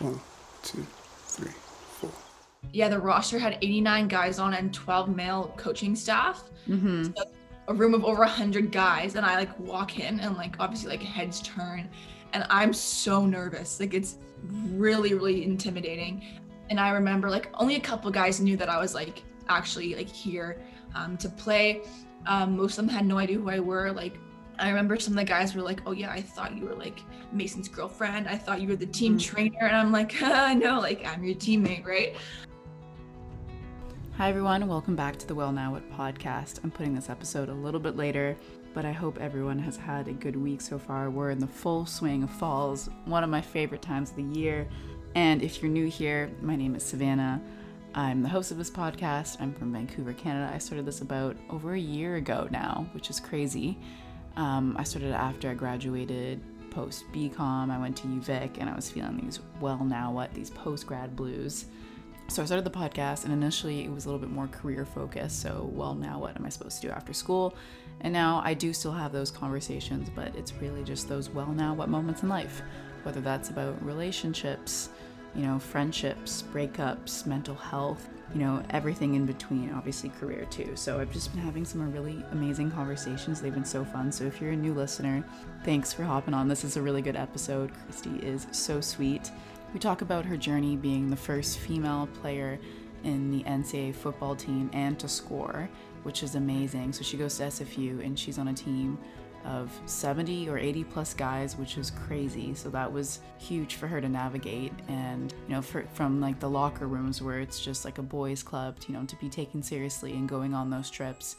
One, two, three, four. Yeah, the roster had 89 guys on and 12 male coaching staff. Mm-hmm. So a room of over 100 guys, and I like walk in and like obviously like heads turn, and I'm so nervous. Like it's really really intimidating. And I remember like only a couple guys knew that I was like actually like here um, to play. Um, most of them had no idea who I were. Like I remember some of the guys were like, "Oh yeah, I thought you were like Mason's girlfriend. I thought you were the team Mm. trainer." And I'm like, uh, "No, like I'm your teammate, right?" Hi, everyone. Welcome back to the Well Now What podcast. I'm putting this episode a little bit later, but I hope everyone has had a good week so far. We're in the full swing of falls, one of my favorite times of the year. And if you're new here, my name is Savannah. I'm the host of this podcast. I'm from Vancouver, Canada. I started this about over a year ago now, which is crazy. Um, I started after I graduated post BCom. I went to UVic and I was feeling these well now what, these post grad blues. So I started the podcast, and initially it was a little bit more career focused. So, well, now what am I supposed to do after school? And now I do still have those conversations, but it's really just those well, now what moments in life, whether that's about relationships, you know, friendships, breakups, mental health, you know, everything in between, obviously career too. So I've just been having some really amazing conversations. They've been so fun. So if you're a new listener, thanks for hopping on. This is a really good episode. Kristie is so sweet. We talk about her journey being the first female player in the NCAA football team and to score, which is amazing. So she goes to SFU and she's on a team of 70 or 80 plus guys, which is crazy. So that was huge for her to navigate. And, you know, for, from like the locker rooms where it's just like a boys' club, to, you know, to be taken seriously and going on those trips.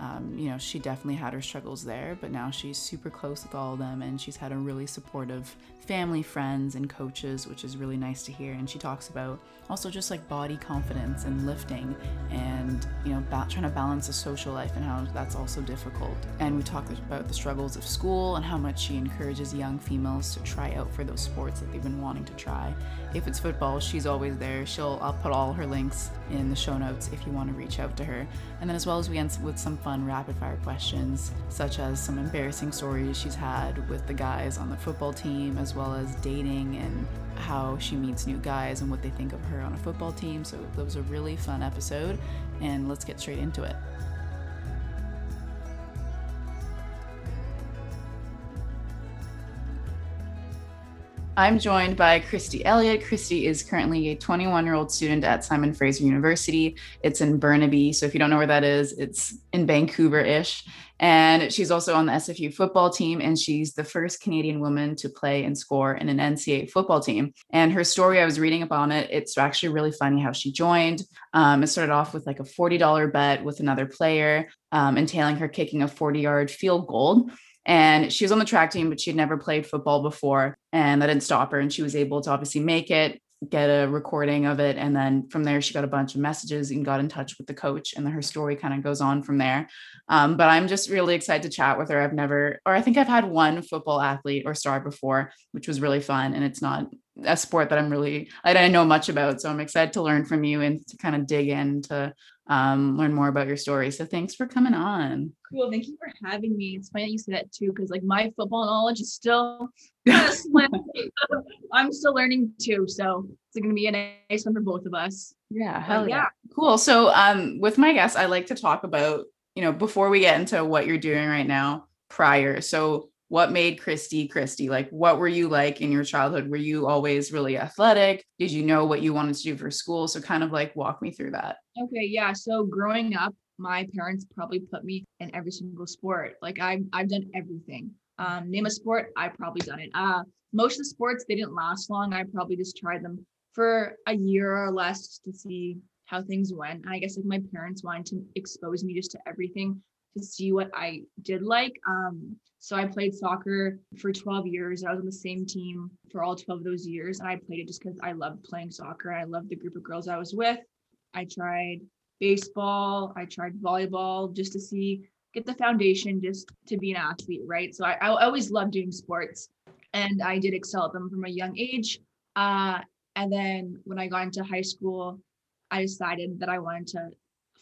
Um, you know, she definitely had her struggles there, but now she's super close with all of them and she's had a really supportive family, friends, and coaches, which is really nice to hear. And she talks about also just like body confidence and lifting and, you know, ba- trying to balance a social life and how that's also difficult. And we talk about the struggles of school and how much she encourages young females to try out for those sports that they've been wanting to try. If it's football, she's always there. She'll, I'll put all her links in the show notes if you want to reach out to her. And then as well as we end with some fun rapid fire questions, such as some embarrassing stories she's had with the guys on the football team, as well as dating and how she meets new guys and what they think of her on a football team. So that was a really fun episode, and let's get straight into it. I'm joined by Kristie Elliott. Kristie is currently a 21 year old student at Simon Fraser University. It's in Burnaby. So if you don't know where that is, it's in Vancouver ish. And she's also on the SFU football team, and she's the first Canadian woman to play and score in an NCAA football team. And her story, I was reading up on it. It's actually really funny how she joined. Um, it started off with like a $40 bet with another player, um, entailing her kicking a 40 yard field goal. And she was on the track team, but she'd never played football before. And that didn't stop her. And she was able to obviously make it, get a recording of it. And then from there, she got a bunch of messages and got in touch with the coach. And then her story kind of goes on from there. Um, but I'm just really excited to chat with her. I've never, or I think I've had one football athlete or star before, which was really fun. And it's not a sport that I'm really, I don't know much about. So I'm excited to learn from you and to kind of dig in to um, learn more about your story. So thanks for coming on. Cool. Thank you for having me. It's funny that you say that too, because like my football knowledge is still. I'm still learning too. So it's going to be a nice one for both of us. Yeah, But hell yeah. Cool. So um with my guests, I like to talk about, you know, before we get into what you're doing right now, prior. So what made Kristie Kristie? Like what were you like in your childhood? Were you always really athletic? Did you know what you wanted to do for school? So kind of like walk me through that. Okay. Yeah. So growing up, my parents probably put me in every single sport. Like I've, I've done everything. Um, name a sport, I've probably done it. Uh, most of the sports, they didn't last long. I probably just tried them for a year or less to see how things went. And I guess like my parents wanted to expose me just to everything to see what I did like. Um, so I played soccer for 12 years. I was on the same team for all 12 of those years. And I played it just because I loved playing soccer. I loved the group of girls I was with. I tried baseball, I tried volleyball just to see, get the foundation just to be an athlete, right? So I, I always loved doing sports and I did excel at them from a young age. Uh, and then when I got into high school, I decided that I wanted to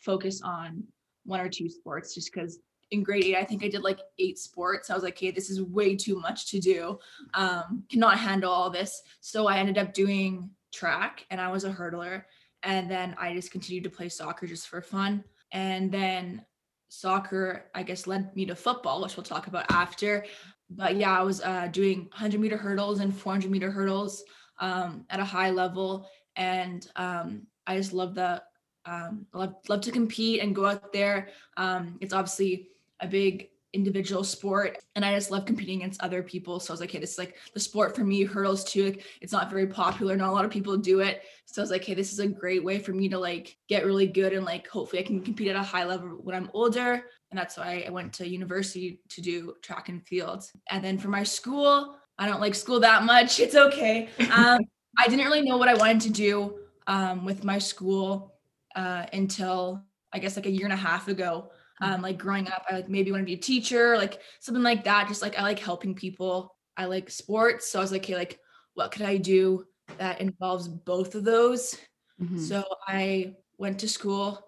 focus on one or two sports just because in grade eight, I think I did like eight sports. I was like, okay, this is way too much to do. Um, cannot handle all this. So I ended up doing track and I was a hurdler. And then I just continued to play soccer just for fun. And then soccer, I guess, led me to football, which we'll talk about after. But yeah, I was uh, doing 100 meter hurdles and 400 meter hurdles um, at a high level. And um, I just love the um, love love to compete and go out there. Um, it's obviously a big individual sport and I just love competing against other people. So I was like, hey, this is like the sport for me, hurdles too. Like, it's not very popular. Not a lot of people do it. So I was like, hey, this is a great way for me to like get really good and like hopefully I can compete at a high level when I'm older. And that's why I went to university to do track and field. And then for my school, I don't like school that much. It's okay. Um, I didn't really know what I wanted to do um, with my school uh, until I guess like a year and a half ago um, like growing up, I like maybe want to be a teacher, like something like that. Just like I like helping people. I like sports. So I was like, okay, like what could I do that involves both of those? Mm-hmm. So I went to school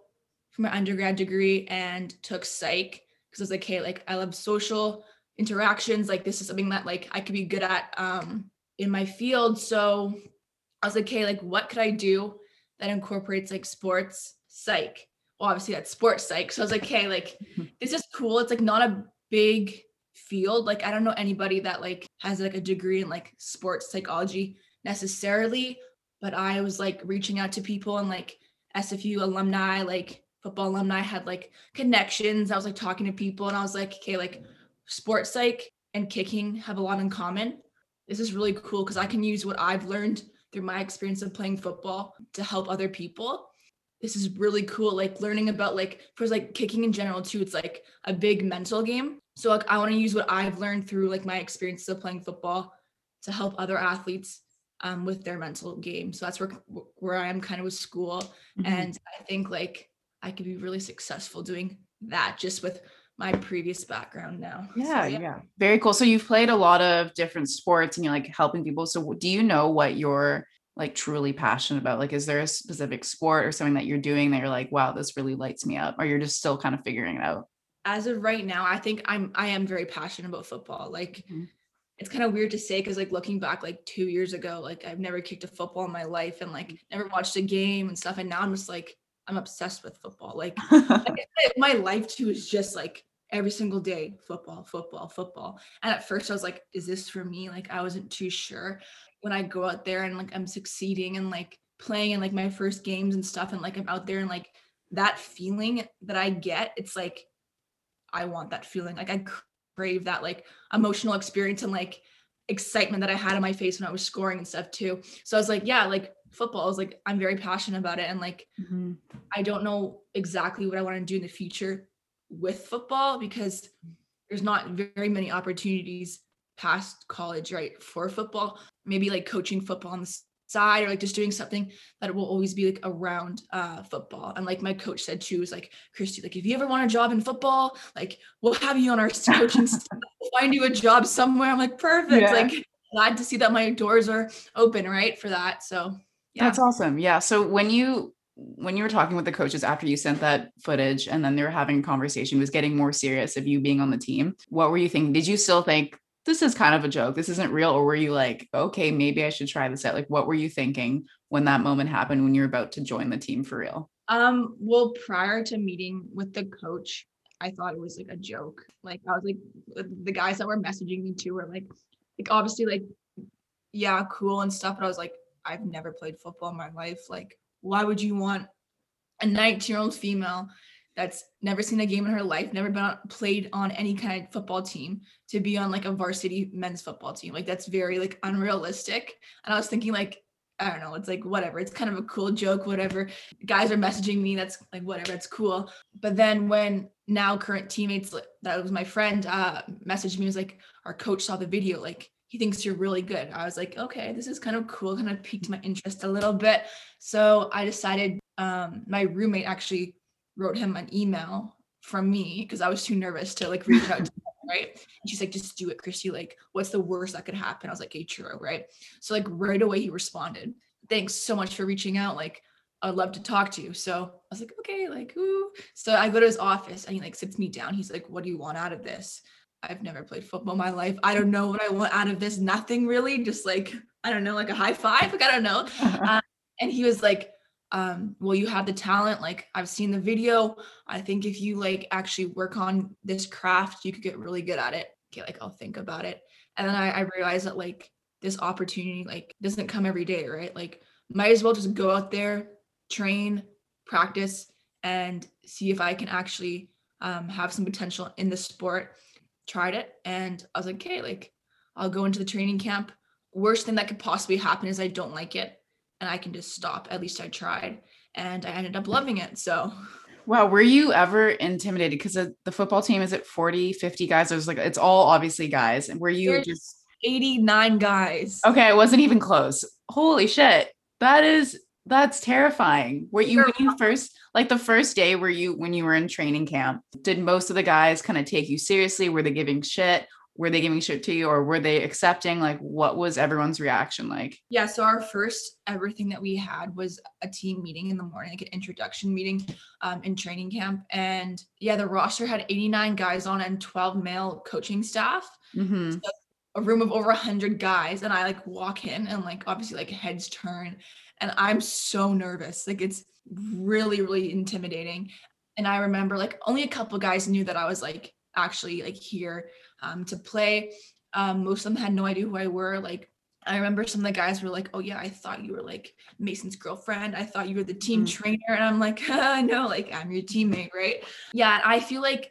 for my undergrad degree and took psych because I was like, hey, like I love social interactions. Like this is something that like I could be good at um in my field. So I was like, okay, like what could I do that incorporates like sports, psych? well, obviously that's sports psych. So I was like, okay, like this is cool. It's like not a big field. Like I don't know anybody that like has like a degree in like sports psychology necessarily, but I was like reaching out to people and like SFU alumni, like football alumni had like connections. I was like talking to people and I was like, okay, like sports psych and kicking have a lot in common. This is really cool because I can use what I've learned through my experience of playing football to help other people. This is really cool like learning about like for like kicking in general too it's like a big mental game. So like i want to use what i've learned through like my experiences of playing football to help other athletes um, with their mental game. So that's where where i am kind of with school. Mm-hmm. and i think like i could be really successful doing that just with my previous background now yeah, so, yeah yeah very cool so you've played a lot of different sports and you're like helping people so do you know what you're like truly passionate about? Like, is there a specific sport or something that you're doing that you're like, wow, this really lights me up, or you're just still kind of figuring it out? As of right now, I think I'm I am very passionate about football. Like, mm-hmm. it's kind of weird to say because like looking back, like two years ago, like I've never kicked a football in my life and like never watched a game and stuff, and now I'm just like I'm obsessed with football. Like, like my life too is just like every single day football football football and at first i was like is this for me like i wasn't too sure when I go out there and like I'm succeeding and like playing in like my first games and stuff and like I'm out there and like that feeling that I get, it's like I want that feeling. Like I crave that like emotional experience and like excitement that I had on my face when I was scoring and stuff too. So I was like, yeah, like football. I was like, I'm very passionate about it. And like mm-hmm. I don't know exactly what I want to do in the future with football because there's not very many opportunities past college, right, for football, maybe like coaching football on the side or like just doing something that will always be like around uh football. And like my coach said too, was like, Kristie, like if you ever want a job in football, like we'll have you on our coaching staff, we'll find you a job somewhere. I'm like, perfect. Yeah. Like glad to see that my doors are open, right, for that. So yeah. That's awesome. Yeah. So when you when you were talking with the coaches after you sent that footage and then they were having a conversation was getting more serious of you being on the team what were you thinking did you still think this is kind of a joke. This isn't real. Or were you like, okay, maybe I should try this out? Like, what were you thinking when that moment happened when you're about to join the team for real? Um, well, prior to meeting with the coach, I thought it was like a joke. Like I was like the guys that were messaging me too were like, like obviously like, yeah, cool and stuff. But I was like, I've never played football in my life. Like, why would you want a 19 year old female that's never seen a game in her life, never been on, played on any kind of football team to be on like a varsity men's football team. Like that's very like unrealistic. And I was thinking like I don't know, it's like whatever. It's kind of a cool joke, whatever. Guys are messaging me, that's like whatever, it's cool. But then when now current teammates that was my friend uh messaged me was like our coach saw the video like he thinks you're really good. I was like, okay, this is kind of cool, kind of piqued my interest a little bit. So I decided um my roommate actually wrote him an email from me because I was too nervous to like reach out to him, right? And she's like, just do it, Kristie. Like, what's the worst that could happen? I was like, hey, true, right? So like right away he responded. Thanks so much for reaching out. Like, I'd love to talk to you. So I was like, okay, like, ooh. So I go to his office and he like sits me down. He's like, what do you want out of this? I've never played football in my life. I don't know what I want out of this. Nothing really. Just like, I don't know, like a high five. Like, I don't know. Uh, and he was like, um, well, you have the talent. Like, I've seen the video. I think if you like actually work on this craft, you could get really good at it. Okay, like I'll think about it. And then I, I realized that like this opportunity like doesn't come every day, right? Like, might as well just go out there, train, practice, and see if I can actually um, have some potential in the sport. Tried it, and I was like, okay, like I'll go into the training camp. Worst thing that could possibly happen is I don't like it, and I can just stop. At least I tried, and I ended up loving it. So. Wow, were you ever intimidated? Because the football team is it 40, 50 guys? There's like it's all obviously guys. And were you There's just 89 guys? Okay, I wasn't even close. Holy shit. That is that's terrifying. Were you when you first like the first day where you when you were in training camp, did most of the guys kind of take you seriously? Were they giving shit? Were they giving shit to you or were they accepting? Like what was everyone's reaction like? Yeah, so our first everything that we had was a team meeting in the morning, like an introduction meeting um, in training camp. And yeah, the roster had 89 guys on and 12 male coaching staff. Mm-hmm. So a room of over 100 guys and I like walk in and like obviously like heads turn and I'm so nervous. Like it's really, really intimidating. And I remember like only a couple guys knew that I was like actually like here um, to play. Um, most of them had no idea who I were. Like I remember some of the guys were like, "Oh yeah, I thought you were like Mason's girlfriend. I thought you were the team mm-hmm. trainer." And I'm like, uh, "No, like I'm your teammate, right?" Yeah, I feel like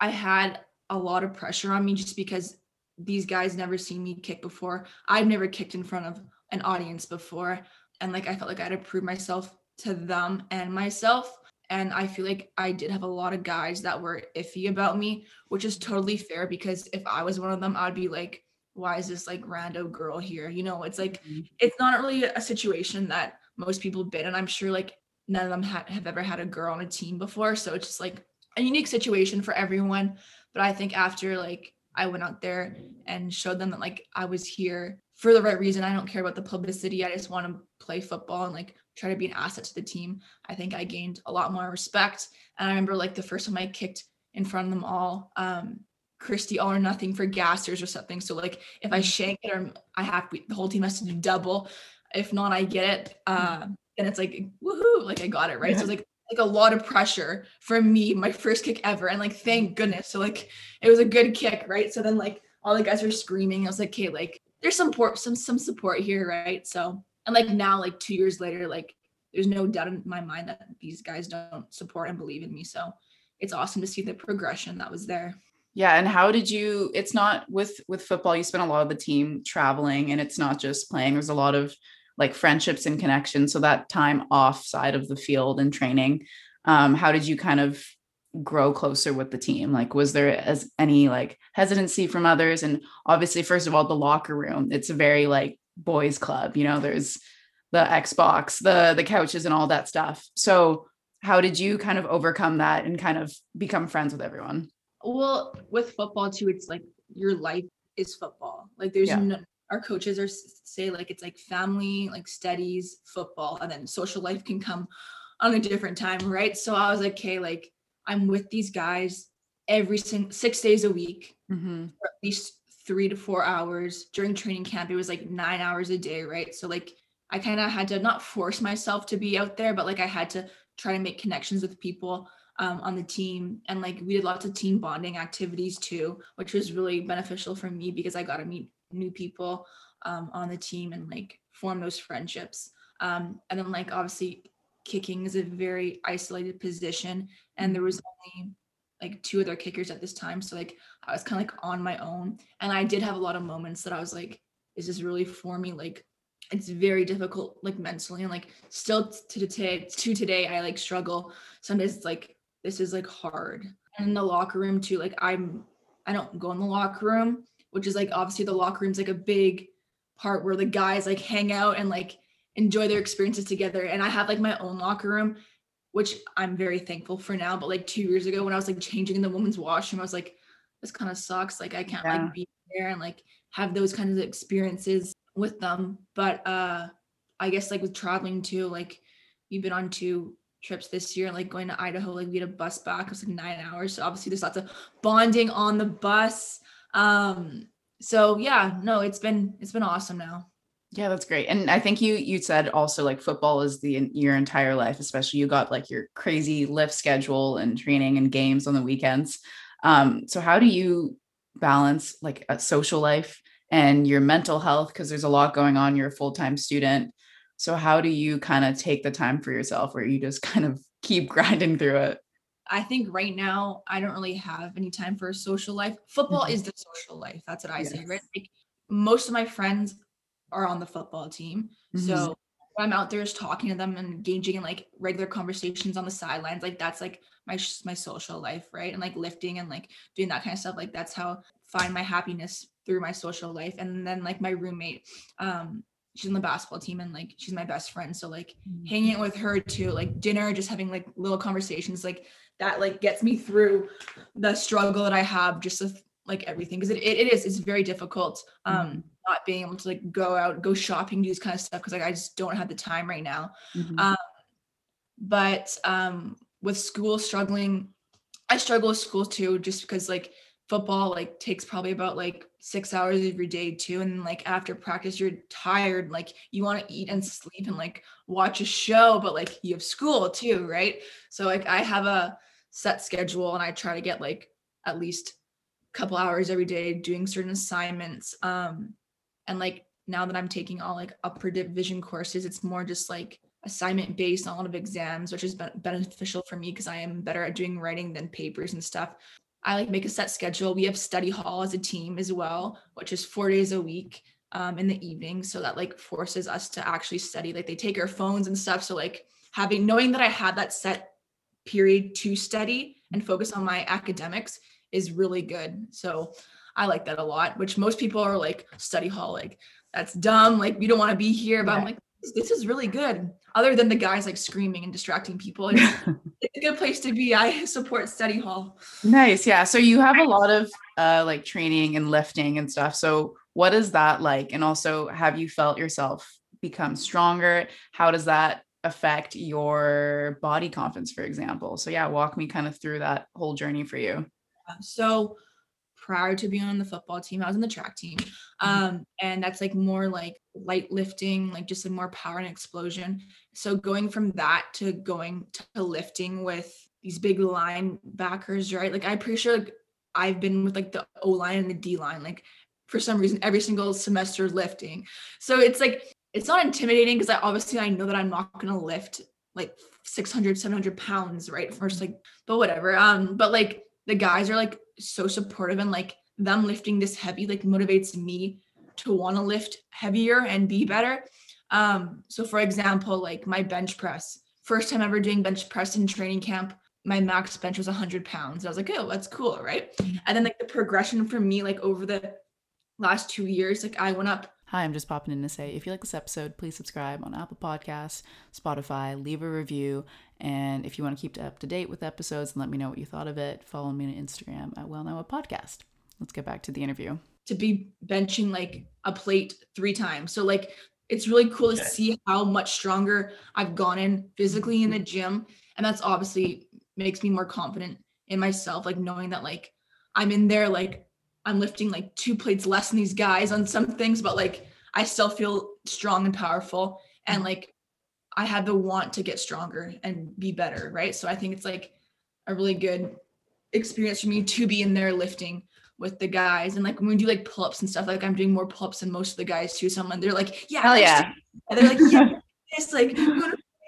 I had a lot of pressure on me just because these guys never seen me kick before. I've never kicked in front of an audience before and like I felt like I had to prove myself to them and myself. And I feel like I did have a lot of guys that were iffy about me, which is totally fair because if I was one of them, I'd be like, why is this like rando girl here? You know, it's like, mm-hmm. it's not really a situation that most people have been. And I'm sure like none of them ha- have ever had a girl on a team before. So it's just like a unique situation for everyone. But I think after like I went out there and showed them that like I was here for the right reason. I don't care about the publicity. I just want to play football and like try to be an asset to the team. I think I gained a lot more respect. And I remember like the first time I kicked in front of them all, um, Kristie all or nothing for gassers or something. So like if I mm-hmm. shank it or I have to, the whole team has to do double. If not, I get it. Uh, then it's like woohoo, like I got it right. Yeah. So like like a lot of pressure for me, my first kick ever, and like thank goodness. So like it was a good kick, right? So then like all the guys were screaming. I was like, okay, like there's some support, some some support here, right? So and like now, like two years later, like there's no doubt in my mind that these guys don't support and believe in me. So it's awesome to see the progression that was there. Yeah, and how did you it's not with with football you spend a lot of the team traveling and it's not just playing. There's a lot of like friendships and connections. So that time off side of the field and training, um, how did you kind of grow closer with the team? Like, was there as any like hesitancy from others? And obviously, first of all, the locker room, it's a very like boys club, you know, there's the Xbox, the the couches and all that stuff. So how did you kind of overcome that and kind of become friends with everyone? Well, with football too, it's like your life is football. Like there's yeah. no, our coaches are say like it's like family, like studies, football, and then social life can come on a different time, right? So I was like, okay, like I'm with these guys every single six days a week, mm-hmm. for at least three to four hours during training camp. It was like nine hours a day, right? So like I kind of had to not force myself to be out there, but like I had to try to make connections with people um, on the team. And like we did lots of team bonding activities too, which was really beneficial for me because I got to meet new people um, on the team and like form those friendships. Um, and then like obviously kicking is a very isolated position and there mm-hmm. was only like two other kickers at this time. So like I was kind of like on my own. And I did have a lot of moments that I was like, is this really for me? Like it's very difficult like mentally and like still to today to today I like struggle. Sometimes it's like this is like hard. And in the locker room too, like I'm I don't go in the locker room which is like obviously the locker room's like a big part where the guys like hang out and like enjoy their experiences together. And I have like my own locker room, which I'm very thankful for now. But like two years ago when I was like changing in the women's washroom, I was like, this kind of sucks. Like I can't yeah. like be there and like have those kinds of experiences with them. But uh I guess like with traveling too, like we've been on two trips this year, like going to Idaho, like we had a bus back, it was like nine hours. So obviously there's lots of bonding on the bus. Um, so yeah, no, it's been it's been awesome now. Yeah, that's great. And I think you you said also like football is the your entire life, especially you got like your crazy lift schedule and training and games on the weekends. Um, so how do you balance like a social life and your mental health because there's a lot going on you're a full-time student so how do you kind of take the time for yourself where you just kind of keep grinding through it i think right now i don't really have any time for a social life football mm-hmm. is the social life that's what i yes. say right like most of my friends are on the football team mm-hmm. so I'm out there just talking to them and engaging in like regular conversations on the sidelines. Like that's like my my social life, right? And like lifting and like doing that kind of stuff. Like that's how I find my happiness through my social life. And then like my roommate, um, she's on the basketball team and like she's my best friend. So like mm-hmm. hanging with her too, like dinner, just having like little conversations, like that like gets me through the struggle that I have just with like everything because it, it is it's very difficult um mm-hmm. not being able to like go out go shopping do this kind of stuff because like i just don't have the time right now mm-hmm. um but um with school struggling i struggle with school too just because like football like takes probably about like six hours of your day too and like after practice you're tired like you want to eat and sleep and like watch a show but like you have school too right so like i have a set schedule and i try to get like at least couple hours every day doing certain assignments um and like now that i'm taking all like upper division courses it's more just like assignment based on a lot of exams which is be- beneficial for me because i am better at doing writing than papers and stuff. I like make a set schedule. We have study hall as a team as well which is four days a week um, in the evening so that like forces us to actually study. Like they take our phones and stuff so like having knowing that i had that set period to study and focus on my academics is really good. So I like that a lot, which most people are like study hall, like that's dumb. Like we don't want to be here. But yeah. I'm like, this is really good. Other than the guys like screaming and distracting people, it's, it's a good place to be. I support study hall. Nice. Yeah. So you have a lot of uh, like training and lifting and stuff. So what is that like? And also, have you felt yourself become stronger? How does that affect your body confidence, for example? So yeah, walk me kind of through that whole journey for you. So prior to being on the football team, I was in the track team. Mm-hmm. Um, and that's like more like light lifting, like just a more power and explosion. So going from that to going to lifting with these big linebackers, right? Like I'm pretty sure like, I've been with like the O line and the D line, like for some reason every single semester lifting. So it's like it's not intimidating because I obviously I know that I'm not gonna lift like 600 700 pounds right first like but whatever um but like the guys are like so supportive and like them lifting this heavy like motivates me to want to lift heavier and be better. Um, so for example, like my bench press, first time ever doing bench press in training camp, my max bench was 100 pounds. I was like, oh, that's cool, right? And then like the progression for me, like over the last two years, like I went up Hi, I'm just popping in to say if you like this episode, please subscribe on Apple Podcasts, Spotify, leave a review. And if you want to keep up to date with episodes and let me know what you thought of it, follow me on Instagram at Well Now a Podcast. Let's get back to the interview. To be benching like a plate three times. So, like, it's really cool to see how much stronger I've gone in physically in the gym. And that's obviously makes me more confident in myself, like knowing that, like, I'm in there, like, I'm lifting like two plates less than these guys on some things, but like I still feel strong and powerful. And like I have the want to get stronger and be better. Right. So I think it's like a really good experience for me to be in there lifting with the guys. And like when we do like pull ups and stuff, like I'm doing more pull ups than most of the guys too. Someone they're like, yeah, Hell yeah. And they're like, yeah, it's like,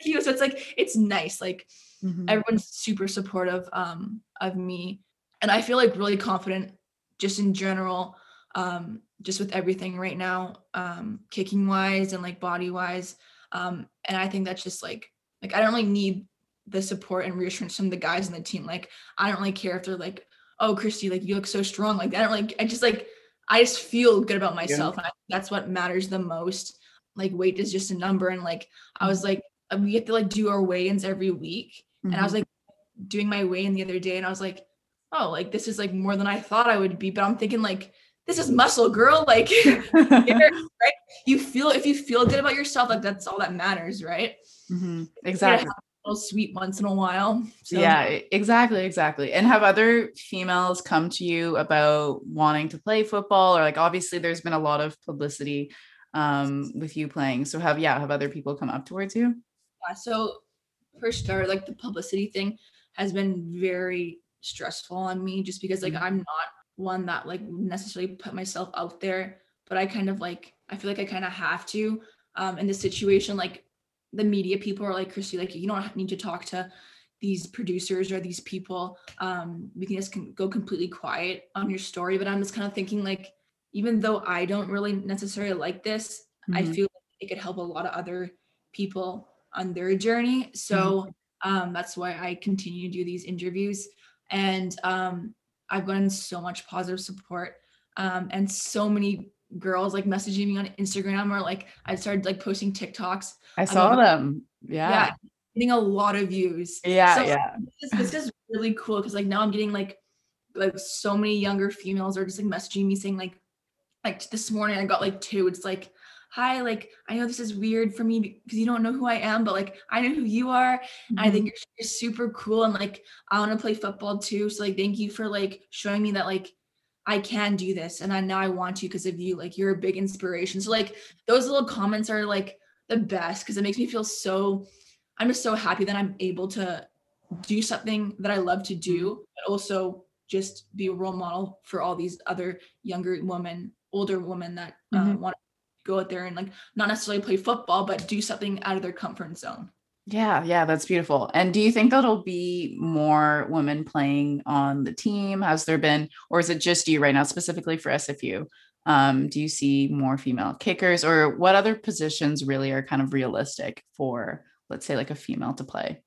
you. so it's like, it's nice. Like mm-hmm. everyone's super supportive um, of me. And I feel like really confident just in general, um, just with everything right now, um, kicking wise and like body wise. Um, and I think that's just like like I don't really need the support and reassurance from the guys in the team. Like I don't really care if they're like, oh Kristie, like you look so strong. Like I don't like I just like I just feel good about myself. Yeah. I, that's what matters the most. Like weight is just a number. And like I was like, we have to like do our weigh-ins every week. Mm-hmm. And I was mm-hmm. like doing my weigh-in the other day and I was like, oh, like this is like more than I thought I would be. But I'm thinking like this is muscle girl like right you feel if you feel good about yourself like that's all that matters right mm-hmm. exactly sweet once in a while so. yeah exactly exactly and have other females come to you about wanting to play football or like obviously there's been a lot of publicity um with you playing so have yeah have other people come up towards you yeah so for start, like the publicity thing has been very stressful on me just because like mm-hmm. i'm not one that like necessarily put myself out there but i kind of like i feel like i kind of have to um in this situation like the media people are like kristie like you don't need to talk to these producers or these people um we can just can go completely quiet on your story but i'm just kind of thinking like even though i don't really necessarily like this mm-hmm. i feel like it could help a lot of other people on their journey so mm-hmm. um that's why i continue to do these interviews and um I've gotten so much positive support um, and so many girls like messaging me on Instagram or like I started like posting TikToks. I saw them. Yeah. yeah. Getting a lot of views. Yeah. So yeah. This, this is really cool because like now I'm getting like like so many younger females are just like messaging me saying like like this morning I got like two. It's like hi, like I know this is weird for me because you don't know who I am, but like I know who you are. Mm-hmm. I think you're, you're super cool and like I want to play football too. So like thank you for like showing me that like I can do this and I now I want to because of you. Like you're a big inspiration. So like those little comments are like the best because it makes me feel so I'm just so happy that I'm able to do something that I love to do, mm-hmm. but also just be a role model for all these other younger women, older women that uh, mm-hmm. want to go out there and like not necessarily play football, but do something out of their comfort zone. Yeah, yeah, that's beautiful. And do you think that'll be more women playing on the team? Has there been, or is it just you right now, specifically for SFU? Um, do you see more female kickers, or what other positions really are kind of realistic for, let's say, like a female to play?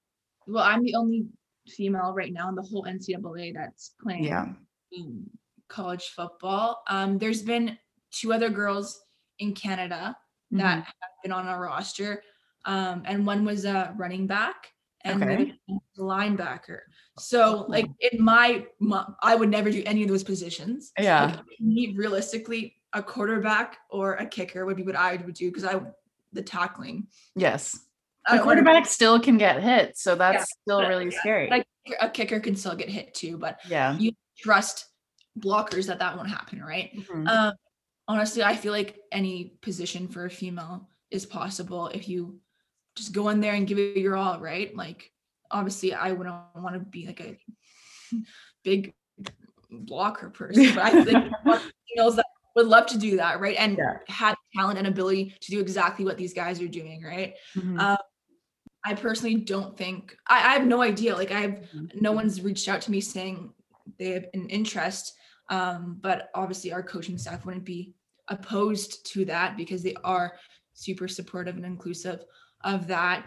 Well, I'm the only female right now in the whole NCAA that's playing yeah. college football. Um, there's been two other girls in Canada mm-hmm. that have been on our roster. Um, and one was a running back and okay. the linebacker. So like in my, my, I would never do any of those positions. Yeah. Like, realistically, a quarterback or a kicker would be what I would do because I the tackling. Yes. A quarterback still can get hit, so that's yeah, still really yeah, scary. Like a kicker can still get hit too, but yeah, you trust blockers that that won't happen, right? Mm-hmm. Um, honestly, I feel like any position for a female is possible if you just go in there and give it your all, right? Like, obviously, I wouldn't want to be like a big blocker person, but I think females that would love to do that, right? And yeah. have talent and ability to do exactly what these guys are doing, right? Mm-hmm. Um, I personally don't think I, I, have no idea. Like, I have mm-hmm. no one's reached out to me saying they have an interest. Um, but obviously, our coaching staff wouldn't be opposed to that because they are super supportive and inclusive of that.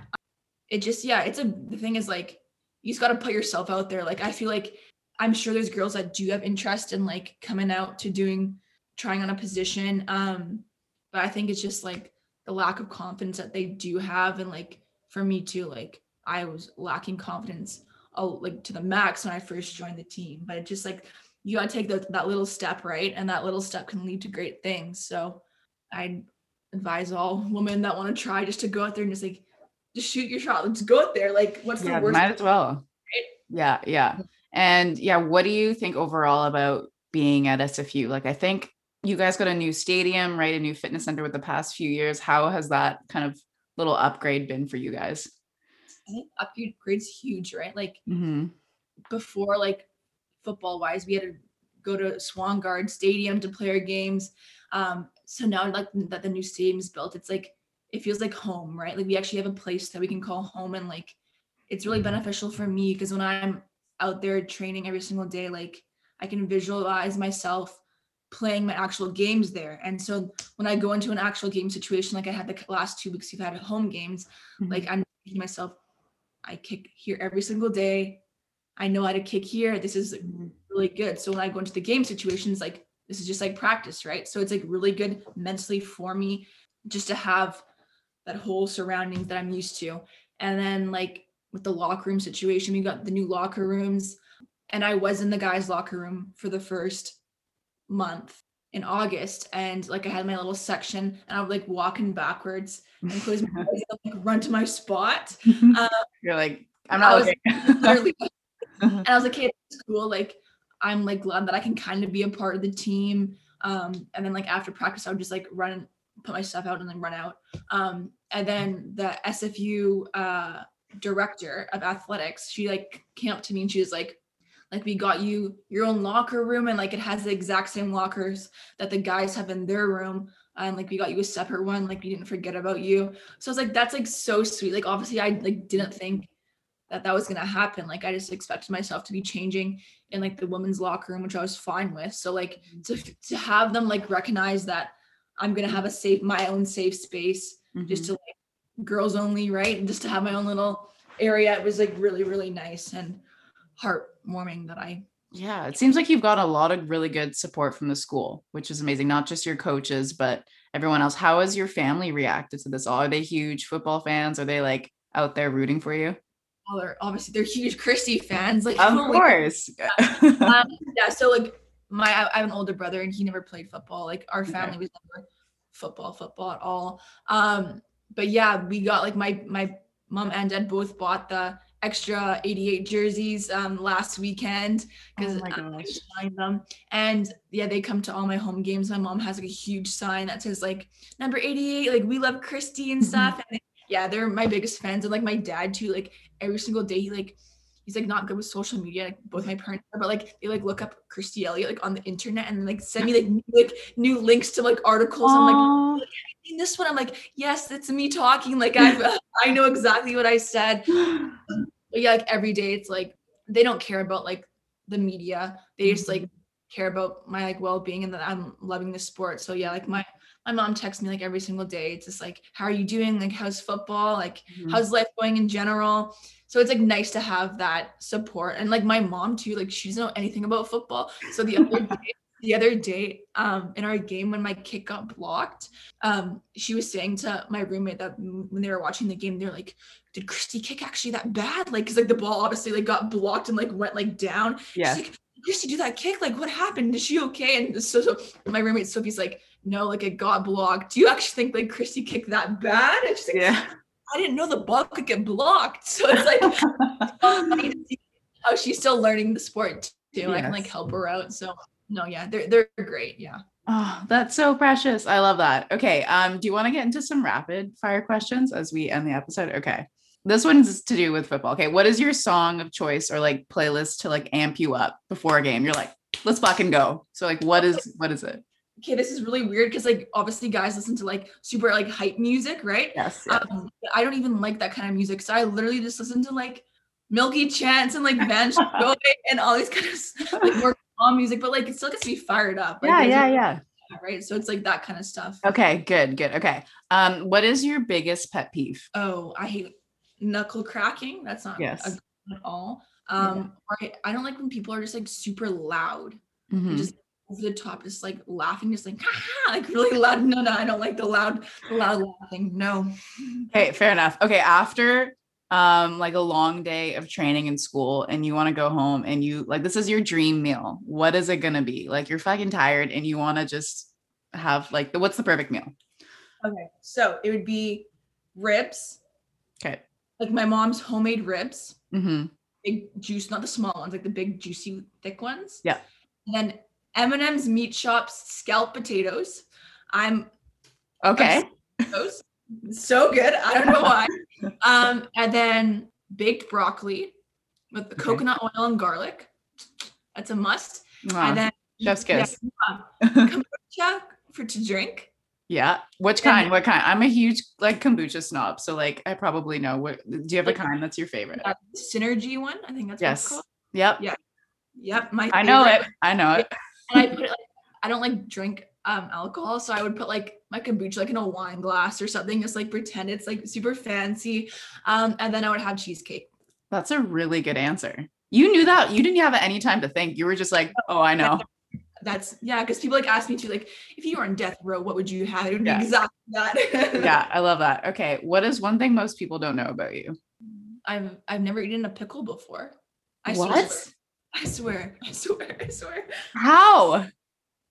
It just, yeah, it's a, the thing is like, you just got to put yourself out there. Like, I feel like I'm sure there's girls that do have interest in like coming out to doing, trying on a position. Um, but I think it's just like the lack of confidence that they do have. And like, for me too, like, I was lacking confidence, oh, like to the max when I first joined the team. But just like you got to take the, that little step, right? And that little step can lead to great things. So I advise all women that want to try just to go out there and just like, just shoot your shot. Let's go out there. Like, what's yeah, the worst? Might as well. Right? Yeah, yeah. And yeah, what do you think overall about being at SFU? Like, I think you guys got a new stadium, right? A new fitness center with the past few years. How has that kind of little upgrade been for you guys? I think upgrade's huge, right? Like mm-hmm. before, like football wise. We had to go to Swangard Stadium to play our games. Um, so now like that the new stadium is built, it's like it feels like home, right? Like we actually have a place that we can call home and like it's really beneficial for me because when I'm out there training every single day, like I can visualize myself playing my actual games there. And so when I go into an actual game situation, like I had the last two weeks we've had home games, mm-hmm. like I'm myself, I kick here every single day. I know how to kick here. This is really good. So when I go into the game situations, like this is just like practice, right? So it's like really good mentally for me just to have that whole surroundings that I'm used to. And then like with the locker room situation, we got the new locker rooms. And I was in the guys' locker room for the first month. in August, and like I had my little section, and I would like walking backwards and close my eyes and like run to my spot. Uh, You're like, I'm I not was looking. literally- and I was like, hey, it's cool. Like, I'm like glad that I can kind of be a part of the team. Um, and then like after practice, I would just like run and put my stuff out and then run out. Um, and then the SFU uh director of athletics, she like came up to me and she was like, like we got you your own locker room and like it has the exact same lockers that the guys have in their room. And like we got you a separate one, like we didn't forget about you. So I was like, that's like so sweet. Like obviously I like didn't think that that was gonna happen. Like I just expected myself to be changing in like the women's locker room, which I was fine with. So like to to have them like recognize that I'm gonna have a safe my own safe space just Mhm. to like girls only, right? And just to have my own little area. It was like really, really nice and heartwarming that I Yeah, it seems like you've got a lot of really good support from the school, which is amazing. Not just your coaches, but everyone else. How has your family reacted to this? all? Are they huge football fans? Are they like out there rooting for you? They're obviously they're huge Kristie fans. Like Of holy- course. um, yeah, so like my I I have an older brother and he never played football. Like our Okay. family was never football, football at all. Um, but yeah, we got like my my mom and dad both bought the extra 88 jerseys um last weekend because Oh I signed them. And yeah, they come to all my home games. My mom has like a huge sign that says like number 88, like we love Kristie and Mhm. stuff. And yeah, they're my biggest fans. And like my dad too, like every single day he like he's like not good with social media. Like both my parents are, but like they like look up Kristie Elliott like on the internet and like send me like new, like new links to like articles. I'm like. "Seen this one. I'm like, yes, it's me talking. Like I I know exactly what I said. But yeah, like every day it's like they don't care about like the media. They just like mm-hmm. care about my like well-being and that I'm loving the sport. So yeah, like my my mom texts me like every single day. It's just like, how are you doing? Like how's football? Like Mhm. how's life going in general? So it's like nice to have that support. And like my mom too, like she doesn't know anything about football. So the other day, the other day, um, in our game when my kick got blocked, um, she was saying to my roommate that when they were watching the game, they're like, did Kristie kick actually that bad? Like, cause like the ball obviously like got blocked and like went like down. Yeah. She's like, Kristie, do that kick? Like, what happened? Is she okay? And so, so my roommate Sophie's like, no, like it got blocked. Do you actually think like Kristie kicked that bad? And she's like, Yeah. I didn't know the ball could get blocked. So it's like so funny to see how she's still learning the sport too. I can like help her out. So no, yeah, they're they're great. Yeah. Oh, that's so precious. I love that. Okay. Um, do you want to get into some rapid fire questions as we end the episode? Okay. This one's to do with football. Okay. What is your song of choice or like playlist to like amp you up before a game? You're like, let's fucking go. So like what is what is it? Okay, this is really weird because like obviously guys listen to like super like hype music, right? Yes. Um, I don't even like that kind of music. So I literally just listen to like Milky Chance and like Vance Joy and all these kind of like more calm music, but like it still gets me fired up. Like, yeah, yeah, a- yeah. Right. So it's like that kind of stuff. Okay, good, good. Okay. Um, what is your biggest pet peeve? Oh, I hate knuckle cracking. That's not Yes. a good at all. Um, or I, I don't like when people are just like super loud, Mhm. just over the top, just like laughing, just like like really loud. No, no, I don't like the loud, the loud laughing. No. Okay, fair enough. Okay, after um like a long day of training in school and you want to go home and you like this is your dream meal. What is it going to be? Like you're fucking tired and you want to just have like the what's the perfect meal? Okay, so it would be ribs, Okay. Like my mom's homemade ribs, Mhm. big juice, not the small ones, like the big juicy thick ones. Yeah. And then M&M's Meat Shop's scalloped potatoes. I'm Okay. those so good. I don't know why. Um, and then baked broccoli with the Okay. coconut oil and garlic. That's a must. Mwah. And then Chef's yeah, kombucha for to drink. Yeah. Which And- kind? What kind? I'm a huge like kombucha snob, so like I probably know what do you have a kind that's your favorite? Uh, synergy one. I think that's what it's Yes. called. Yep. Yeah. Yep. My I know favorite. it. I know it. And I put it like I don't like drink um alcohol, so I would put like my kombucha like in a wine glass or something, just like pretend it's like super fancy. Um, and then I would have cheesecake. That's a really good answer. You knew that. You didn't have any time to think. You were just like, "Oh, I know." That's yeah, because people like ask me to like, if you were on death row, what would you have? It would be Yeah. exactly that. yeah, I love that. Okay, what is one thing most people don't know about you? I've I've never eaten a pickle before. I What? Swear, I swear. I swear. I swear. How?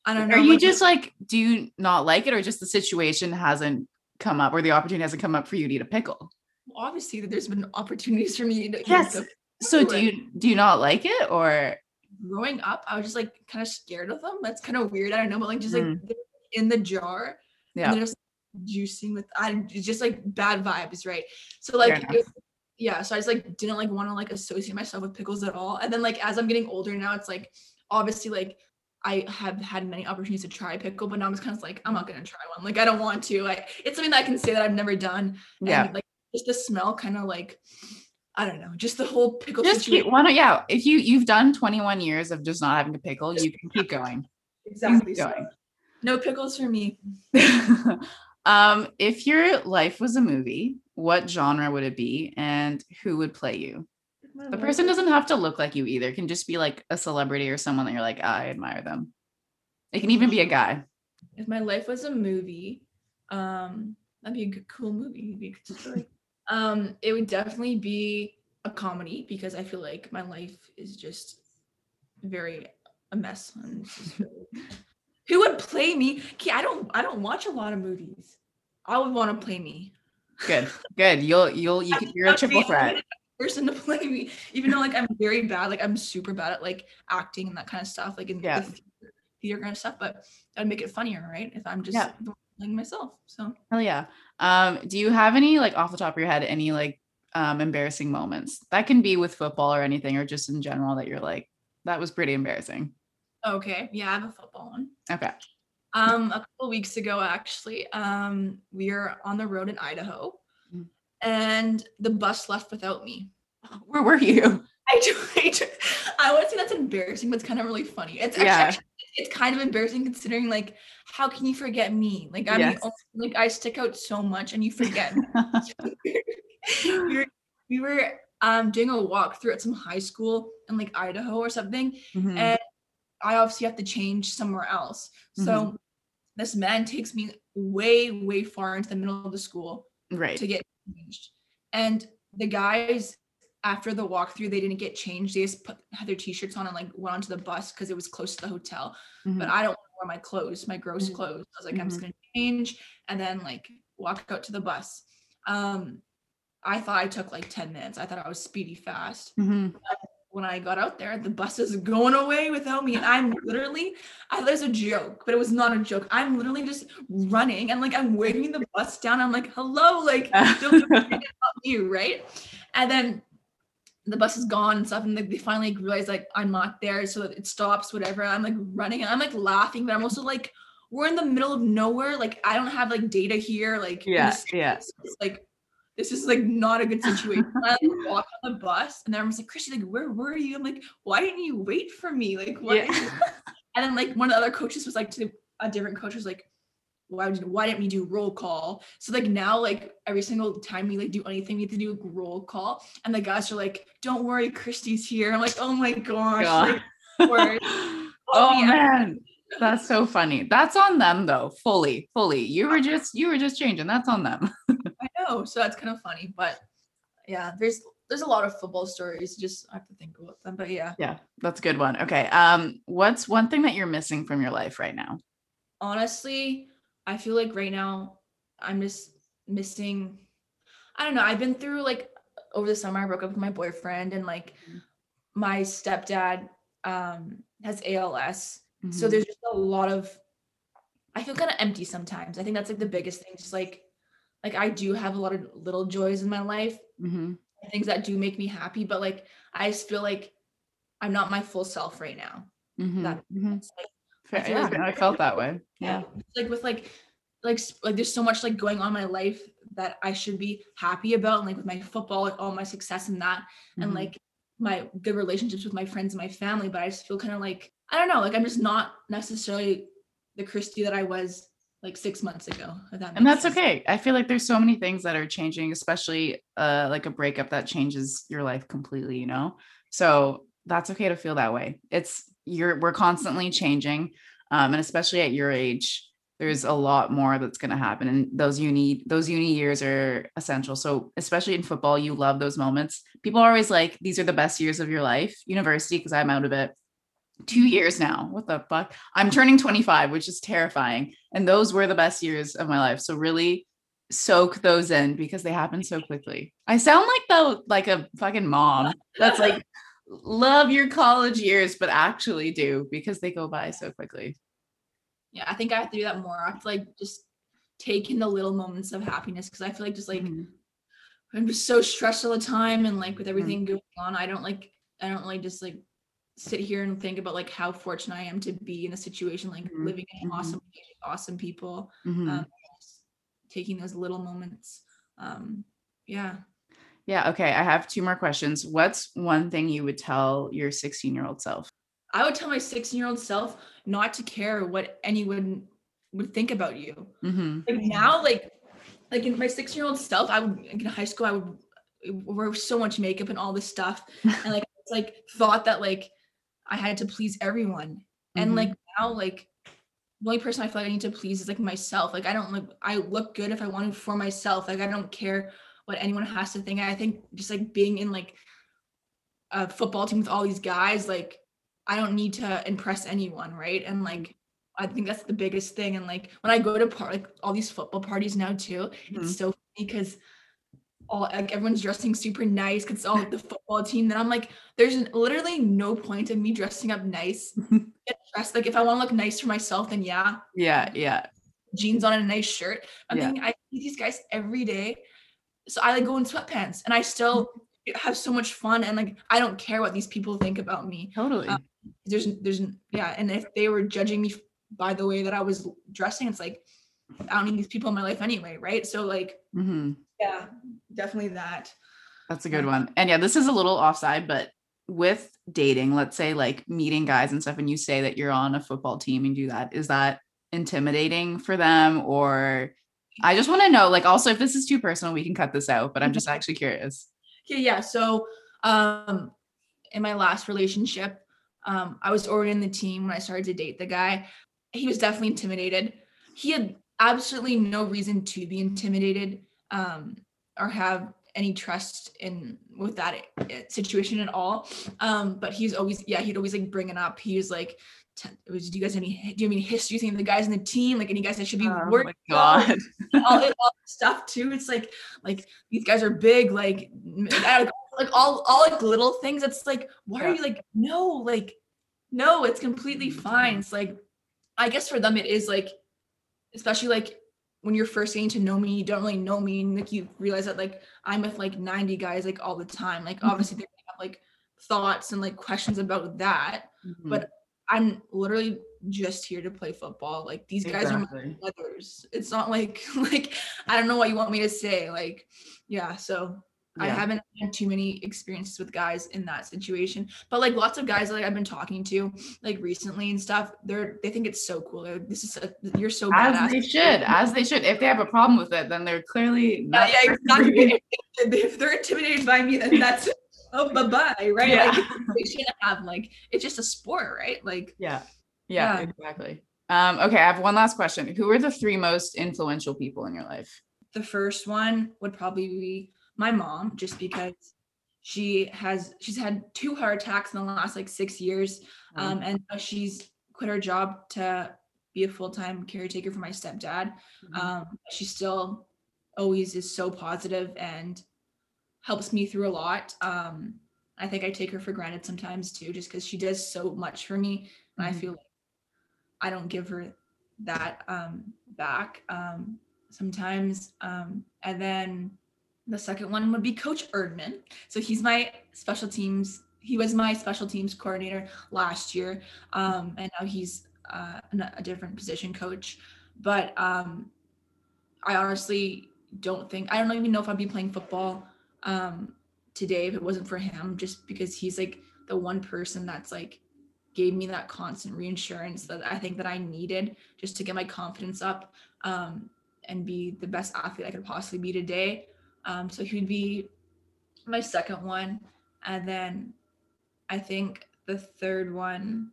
I don't know. Are you just like, do you not like it or just the situation hasn't come up or the opportunity hasn't come up for you to eat a pickle? obviously that there's been opportunities for me to eat Yes. So do you do you not like it or growing up, I was just like kind of scared of them. That's kind of weird. I don't know, but like just like Mm. in the jar yeah. and just juicing with I it's just like bad vibes, right? So like it- yeah, so I just like didn't like want to like associate myself with pickles at all. And then like as I'm getting older now, it's like obviously like I have had many opportunities to try pickle, but now I'm just kind of like I'm not gonna try one. Like I don't want to. Like it's something that I can say that I've never done. Yeah. And, like just the smell kind of like I don't know, just the whole pickle Just keep why not yeah. If you you've done 21 years of just not having a pickle, you can keep going. Exactly. keep So going. no pickles for me. um, if your life was a movie, what genre would it be and who would play you? The person doesn't have to look like you either. It can just be like a celebrity or someone that you're like, I admire them. It can even be a guy. if my life was a movie, um, that'd be a good, cool movie. It'd be a good story. Um, it would definitely be a comedy because I feel like my life is just very a mess. and it's just really- Who would play me? I don't. I don't watch a lot of movies. I would want to play me. Good. Good. You'll you'll you can, you're a triple threat. Person to play me, even though like I'm very bad. Like I'm super bad at like acting and that kind of stuff. Like in Yeah. the theater, theater kind of stuff. But that'd make it funnier, right? If I'm just Yeah. Playing myself. So. Hell yeah. Um, do you have any like off the top of your head, any like um embarrassing moments? That can be with football or anything, or just in general that you're like, that was pretty embarrassing. Okay, yeah, I have a football one. Okay. Um, a couple weeks ago, actually, um, we were on the road in Idaho, Mm. and the bus left without me. Where were you? I do, I, do, I would say that's embarrassing, but it's kind of really funny. It's Yeah. actually- it's kind of embarrassing considering like how can you forget me? Like I'm the Yes. only- like I stick out so much, and you forget. we were, we were um doing a walkthrough at some high school in like Idaho or something, Mhm. and I obviously have to change somewhere else. So this man takes me way, way far into the middle of the school right. to get changed. And the guys, after the walkthrough, they didn't get changed. They just put had their t-shirts on and like went onto the bus because it was close to the hotel. Mhm. But I don't wear my clothes, my gross Mhm. clothes. I was like, I'm just Mhm. gonna change and then like walk out to the bus. Um, I thought I took like 10 minutes. I thought I was speedy fast Mhm. when I got out there, the bus is going away without me. And I'm literally, I thought it was a joke, but it was not a joke. I'm literally just running and like I'm waving the bus down. I'm like, hello, like, don't you, right? And then the bus is gone and stuff. And like, they finally realize like I'm not there. So it stops, whatever. I'm like running I'm like laughing, but I'm also like, we're in the middle of nowhere. Like, I don't have like data here. Like, in the Yeah, yeah. Like, this is like not a good situation. I like, walk on the bus and everyone's like, Kristie, like, where were you? I'm like, why didn't you wait for me? Like, what? Yeah. and then like one of the other coaches was like to a different coach was like, why did why didn't we do roll call? So like now like every single time we like do anything, we have to do a roll call. And the guys are like, don't worry, Kristie's here. I'm like, oh my gosh. God. like, oh yeah. man. That's so funny. That's on them though, fully, fully. You were just you were just changing. That's on them. I know. So that's kind of funny. But yeah, there's there's a lot of football stories. Just I have to think about them. But yeah. Yeah, that's a good one. Okay. Um, what's one thing that you're missing from your life right now? honestly, I feel like right now I'm just missing. I don't know. I've been through like over the summer, I broke up with my boyfriend, and like Mhm. my stepdad um has ALS. So Mhm. there's just a lot of I feel kind of empty sometimes. I think that's like the biggest thing. Just like like I do have a lot of little joys in my life, Mhm. things that do make me happy, but like I just feel like I'm not my full self right now. Mhm. That-. Like Fair. feel Yeah, I felt that way. Yeah. like with like like like there's so much like going on in my life that I should be happy about and like with my football like all my success in that and Mhm. like my good relationships with my friends and my family but I just feel kind of like I don't know like I'm just not necessarily the Kristie that I was like 6 months ago that and that's sense. okay i feel like there's so many things that are changing especially uh like a breakup that changes your life completely you know so that's okay to feel that way it's you're we're constantly changing um and especially at your age there's a lot more that's going to happen and those uni those uni years are essential so especially in football you love those moments people are always like these are the best years of your life university because i'm out of it two years now. What the fuck? I'm turning 25, which is terrifying. And those were the best years of my life. So really soak those in because they happen so quickly. I sound like though like a fucking mom that's like love your college years, but actually do because they go by so quickly. Yeah, I think I have to do that more. I have to like just take in the little moments of happiness because I feel like just like Mhm. I'm just so stressed all the time and like with Mm. everything going on, I don't like I don't really just like sit here and think about like how fortunate I am to be in a situation like Mhm. living in Mhm. awesome awesome people. Mhm. Um taking those little moments. Um yeah. Yeah. Okay. I have two more questions. What's one thing you would tell your 16 year old self? I would tell my 16 year old self not to care what anyone would think about you. Mm-hmm. Like now, like like in my 16 year old self, I would like in high school, I would wear so much makeup and all this stuff. And like it's like thought that like I had to please everyone. And Mhm. like now, like the only person I feel like I need to please is like myself. Like I don't like I look good if I want to for myself. Like I don't care what anyone has to think. I think just like being in like a football team with all these guys, like I don't need to impress anyone, right? And like I think that's the biggest thing. And like when I go to par- like all these football parties now too, Mhm. it's so funny because all like everyone's dressing super nice because it's all like, the football team. Then I'm like, there's literally no point of me dressing up nice. Get dressed like if I want to look nice for myself, then yeah, Yeah. Yeah. jeans on and a nice shirt. I'm Yeah. thinking I see these guys every day. So I like go in sweatpants and I still have so much fun and like I don't care what these people think about me. Totally. Um, There's there's yeah, and if they were judging me by the way that I was dressing, it's like I don't need these people in my life anyway, right? So like hmm yeah, definitely that. That's a good one. And yeah, this is a little offside, but with dating, let's say like meeting guys and stuff, and you say that you're on a football team and do that, is that intimidating for them? Or I just want to know, like, also, if this is too personal, we can cut this out, but I'm just actually curious. Okay, yeah. So um in my last relationship, um, I was already in the team when I started to date the guy. He was definitely intimidated. He had absolutely no reason to be intimidated um, or have any trust in with that situation at all. Um, but he's always, yeah, he'd always like bring it up. He was like, was, do you guys any, do you have any history? Think the guys in the team, like any guys that should be Oh my God. all, all this stuff too. It's like like these guys are big, like like all all like little things. It's like why Yeah. are you like no like no? It's completely fine. It's like I guess for them it is like especially like when you're first getting to know me, you don't really know me, and like you realize that like I'm with like 90 guys like all the time. Like Mhm. obviously they have like thoughts and like questions about that. Mhm. But I'm literally just here to play football. Like these guys are my brothers. It's not like like I don't know what you want me to say. Like, yeah, so I haven't had too many experiences with guys in that situation. But like lots of guys like I've been talking to like recently and stuff, they're they think it's so cool. They're, this is a, you're so As badass. they should, as they should. If they have a problem with it, then they're clearly not. yeah, the person for you. exactly. If they're intimidated by me, then that's oh bye bye, right? Yeah. Like shouldn't have like it's just a sport, right? Like Yeah. Yeah, Yeah. exactly. Um, okay, I have one last question. Who are the three most influential people in your life? the first one would probably be my mom just because she has she's had two heart attacks in the last like six years um, and she's quit her job to be a full-time caretaker for my stepdad Mhm. um, she still always is so positive and helps me through a lot. Um, i think i take her for granted sometimes too just because she does so much for me and Mhm. i feel like i don't give her that um, back um, sometimes um, and then the second one would be coach erdman. So he's my special teams he was my special teams coordinator last year um, and now he's uh, a different position coach. But um, i honestly don't think i don't even know if i'd be playing football um, today if it wasn't for him just because he's like the one person that's like gave me that constant reinsurance that i think that i needed just to get my confidence up um, and be the best athlete i could possibly be today. Um, so he would be my second one. And then i think the third one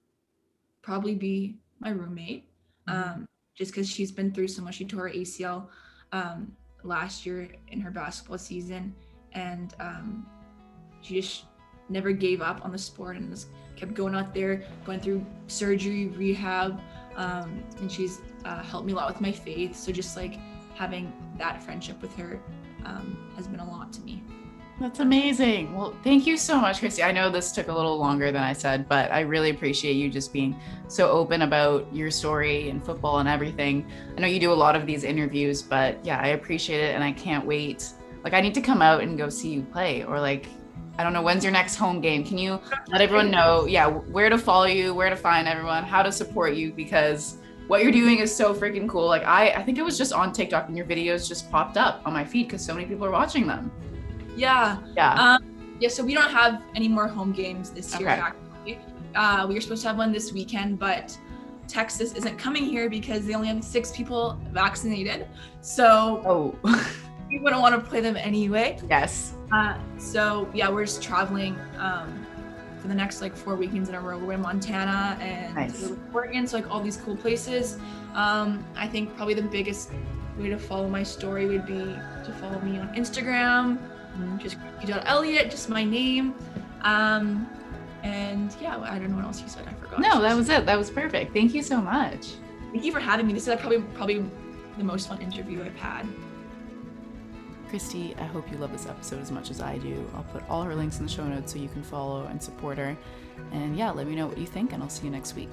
probably be my roommate Mhm. um, just because she's been through so much. She tore her acl um, last year in her basketball season and um, she just never gave up on the sport and just kept going out there, going through surgery, rehab, um, and she's uh, helped me a lot with my faith. So just like having that friendship with her um, has been a lot to me. That's amazing. Well, thank you so much, Kristie. I know this took a little longer than I said, but I really appreciate you just being so open about your story and football and everything. I know you do a lot of these interviews, but yeah, I appreciate it and I can't wait. Like, I need to come out and go see you play, or like, I don't know, when's your next home game? Can you let everyone know, yeah, where to follow you, where to find everyone, how to support you? Because what you're doing is so freaking cool. Like, I, I think it was just on TikTok and your videos just popped up on my feed because so many people are watching them. Yeah. Yeah. Um, yeah. So we don't have any more home games this year. Okay. Actually, uh, we were supposed to have one this weekend, but Texas isn't coming here because they only have six people vaccinated. So oh, we wouldn't want to play them anyway. yes. Uh, so yeah, we're just traveling um, for the next like four weekends in a row. We're in Montana and Nice. Oregon, so like all these cool places. Um, I think probably the biggest way to follow my story would be to follow me on Instagram, Mhm. just Elliot, just my name. Um, and yeah, I don't know what else you said. I forgot. No, that was it. That was perfect. Thank you so much. Thank you for having me. This is probably probably the most fun interview I've had. Kristie, I hope you love this episode as much as I do. I'll put all her links in the show notes so you can follow and support her. And yeah, let me know what you think, and I'll see you next week.